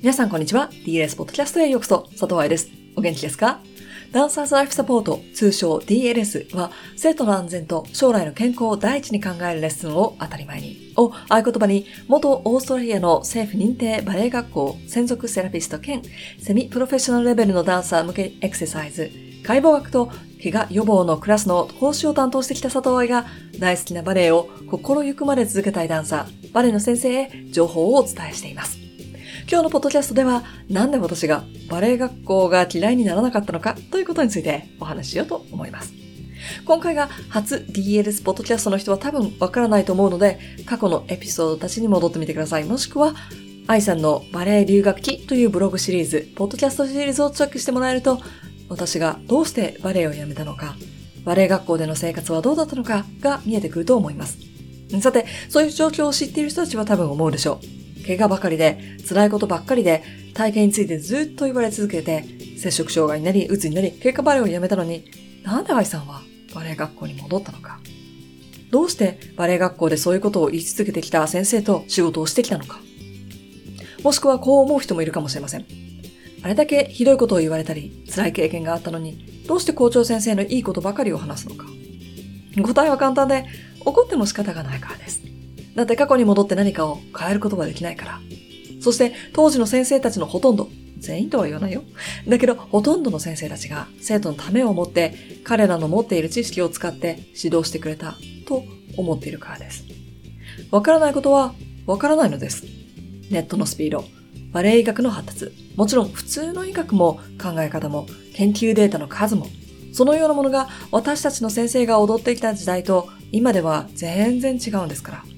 皆さんこんにちは。DLS ポッドキャストへようこそ。佐藤愛です。お元気ですか？ダンサーズライフサポート、通称 DLS は、生徒の安全と将来の健康を第一に考えるレッスンを当たり前に、を合言葉に、元オーストラリアの政府認定バレエ学校専属セラピスト兼、セミプロフェッショナルレベルのダンサー向けエクササイズ、解剖学と怪我予防のクラスの講師を担当してきた佐藤愛が、大好きなバレエを心ゆくまで続けたいダンサー、バレエの先生へ情報をお伝えしています。今日のポッドキャストでは、なんで私がバレエ学校が嫌いにならなかったのかということについてお話ししようと思います。今回が初 DLS ポッドキャストの人は多分わからないと思うので、過去のエピソードたちに戻ってみてください。もしくは、愛さんのバレエ留学期というブログシリーズ、ポッドキャストシリーズをチェックしてもらえると、私がどうしてバレエを辞めたのか、バレエ学校での生活はどうだったのかが見えてくると思います。さて、そういう状況を知っている人たちは多分思うでしょう。怪我ばかりで、辛いことばっかりで、体験についてずっと言われ続けて、摂食障害になり、鬱になり、結果バレエをやめたのに、なんで愛さんはバレエ学校に戻ったのか？どうしてバレエ学校でそういうことを言い続けてきた先生と仕事をしてきたのか？もしくはこう思う人もいるかもしれません。あれだけひどいことを言われたり、辛い経験があったのに、どうして校長先生のいいことばかりを話すのか？答えは簡単で、怒っても仕方がないからです。だって過去に戻って何かを変えることができないから。そして当時の先生たちのほとんど、全員とは言わないよ。だけど、ほとんどの先生たちが生徒のためを思って彼らの持っている知識を使って指導してくれたと思っているからです。わからないことはわからないのです。ネットのスピード、バレエ医学の発達、もちろん普通の医学も考え方も研究データの数も、そのようなものが私たちの先生が踊ってきた時代と今では全然違うんですから。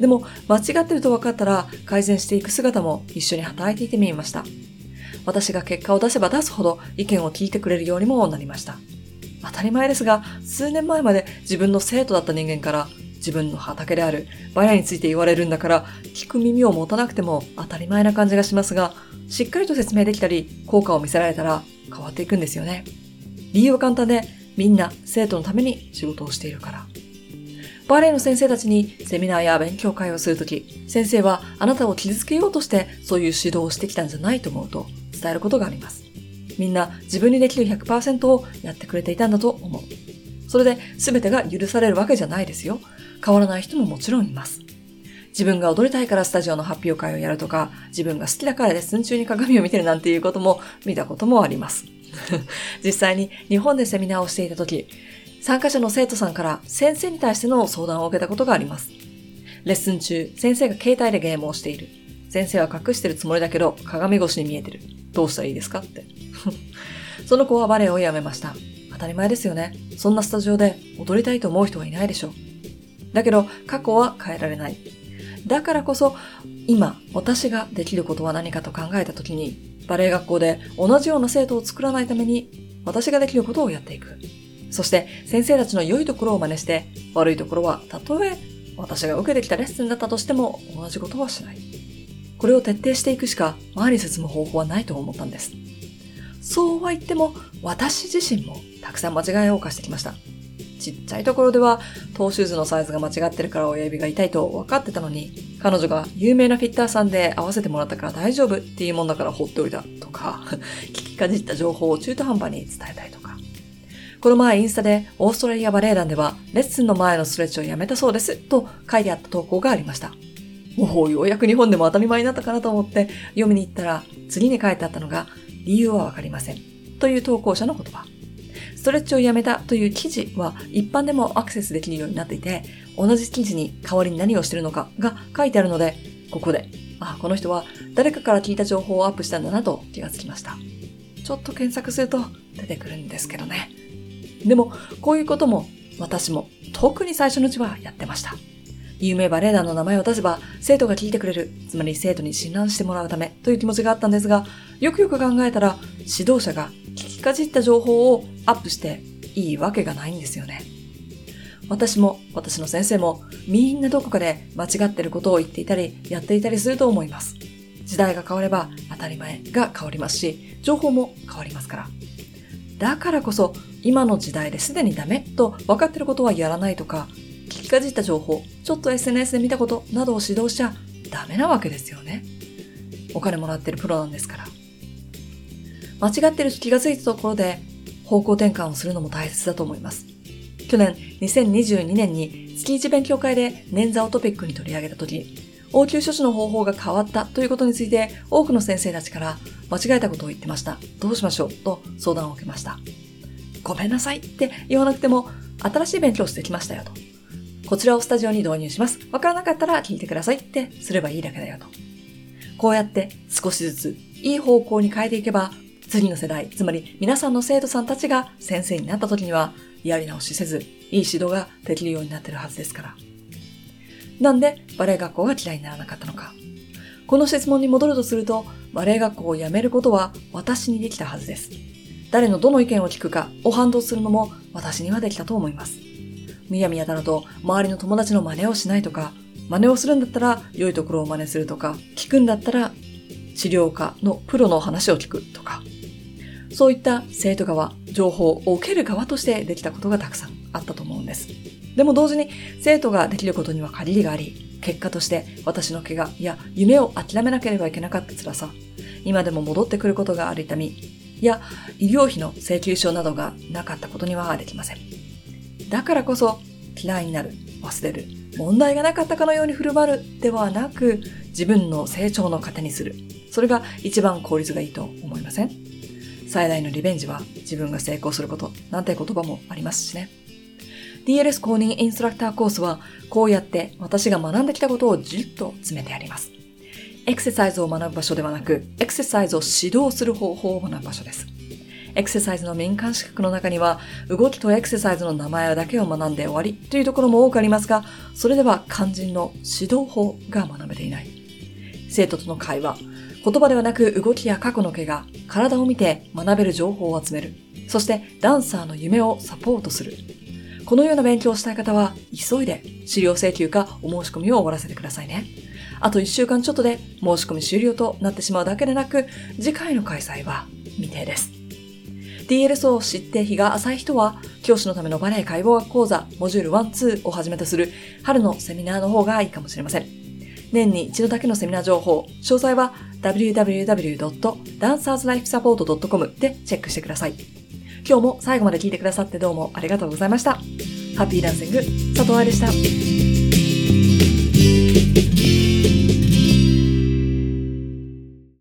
でも、間違ってると分かったら改善していく姿も一緒に働いていてみました。私が結果を出せば出すほど意見を聞いてくれるようにもなりました。当たり前ですが、数年前まで自分の生徒だった人間から自分の畑であるバヤについて言われるんだから聞く耳を持たなくても当たり前な感じがしますが、しっかりと説明できたり効果を見せられたら変わっていくんですよね。理由は簡単でみんな生徒のために仕事をしているから。バレエの先生たちにセミナーや勉強会をするとき、先生はあなたを傷つけようとしてそういう指導をしてきたんじゃないと思うと伝えることがあります。みんな自分にできる100%をやってくれていたんだと思う。それで全てが許されるわけじゃないですよ。変わらない人ももちろんいます。自分が踊りたいからスタジオの発表会をやるとか、自分が好きだからレッスン中に鏡を見てるなんていうことも見たこともあります。実際に日本でセミナーをしていた時、参加者の生徒さんから先生に対しての相談を受けたことがあります。レッスン中、先生が携帯でゲームをしている。先生は隠してるつもりだけど、鏡越しに見えてる。どうしたらいいですか？って。その子はバレエをやめました。当たり前ですよね。そんなスタジオで踊りたいと思う人はいないでしょう。だけど、過去は変えられない。だからこそ、今、私ができることは何かと考えたときに、バレエ学校で同じような生徒を作らないために、私ができることをやっていく。そして先生たちの良いところを真似して、悪いところはたとえ私が受けてきたレッスンだったとしても同じことはしない。これを徹底していくしか前に進む方法はないと思ったんです。そうは言っても私自身もたくさん間違いを犯してきました。ちっちゃいところでは、トーシューズのサイズが間違ってるから親指が痛いと分かってたのに、彼女が有名なフィッターさんで合わせてもらったから大丈夫っていうもんだから放っておいたとか、聞きかじった情報を中途半端に伝えたりとか。この前インスタでオーストラリアバレエ団ではレッスンの前のストレッチをやめたそうですと書いてあった投稿がありました。もうようやく日本でも当たり前になったかなと思って読みに行ったら次に書いてあったのが理由はわかりませんという投稿者の言葉。ストレッチをやめたという記事は一般でもアクセスできるようになっていて同じ記事に代わりに何をしてるのかが書いてあるのでここであ、この人は誰かから聞いた情報をアップしたんだなと気がつきました。ちょっと検索すると出てくるんですけどね。でも、こういうことも私も特に最初のうちはやってました。有名バレエ団の名前を出せば生徒が聞いてくれる、つまり生徒に診断してもらうためという気持ちがあったんですが、よくよく考えたら指導者がきかじった情報をアップしていいわけがないんですよね。私も私の先生もみんなどこかで間違ってることを言っていたりやっていたりすると思います。時代が変われば当たり前が変わりますし、情報も変わりますから。だからこそ今の時代ですでにダメと分かってることはやらないとか、聞きかじった情報、ちょっと SNS で見たことなどを指導しちゃダメなわけですよね。お金もらってるプロなんですから。間違ってる気がついたところで方向転換をするのも大切だと思います。去年2022年に月1勉強会で捻挫をトピックに取り上げた時、応急処置の方法が変わったということについて多くの先生たちから間違えたことを言ってました。どうしましょう？と相談を受けました。ごめんなさいって言わなくても新しい勉強をしてきましたよと。こちらをスタジオに導入します。わからなかったら聞いてくださいってすればいいだけだよと。こうやって少しずついい方向に変えていけば、次の世代、つまり皆さんの生徒さんたちが先生になった時には、やり直しせず、いい指導ができるようになってるはずですから。なんでバレエ学校が嫌いにならなかったのか。この質問に戻るとすると、バレエ学校を辞めることは私にできたはずです。誰のどの意見を聞くかを反動するのも私にはできたと思います。むやみやたらと周りの友達の真似をしないとか、真似をするんだったら良いところを真似するとか、聞くんだったら治療科のプロの話を聞くとか、そういった生徒側、情報を受ける側としてできたことがたくさんあったと思うんです。でも同時に生徒ができることには限りがあり、結果として私の怪我や夢を諦めなければいけなかった辛さ、今でも戻ってくることがある痛み、や医療費の請求書などがなかったことにはできません。だからこそ嫌いになる、忘れる、問題がなかったかのように振る舞うではなく、自分の成長の糧にする。それが一番効率がいいと思いません？最大のリベンジは自分が成功することなんて言葉もありますしね。DLS 公認インストラクターコースはこうやって私が学んできたことをじっと詰めてあります。エクササイズを学ぶ場所ではなく、エクササイズを指導する方法を学ぶ場所です。エクササイズの民間資格の中には、動きとエクササイズの名前だけを学んで終わりというところも多くありますが、それでは肝心の指導法が学べていない。生徒との会話、言葉ではなく動きや過去の怪我、体を見て学べる情報を集める。そしてダンサーの夢をサポートする。このような勉強をしたい方は、急いで資料請求かお申し込みを終わらせてくださいね。あと1週間ちょっとで申し込み終了となってしまうだけでなく、次回の開催は未定です。DLS を知って日が浅い人は、教師のためのバレエ解剖学講座、モジュール1、2をはじめとする春のセミナーの方がいいかもしれません。年に一度だけのセミナー情報、詳細は www.dancerslifesupport.com でチェックしてください。今日も最後まで聞いてくださってどうもありがとうございました。ハッピーダンシング、佐藤愛でした。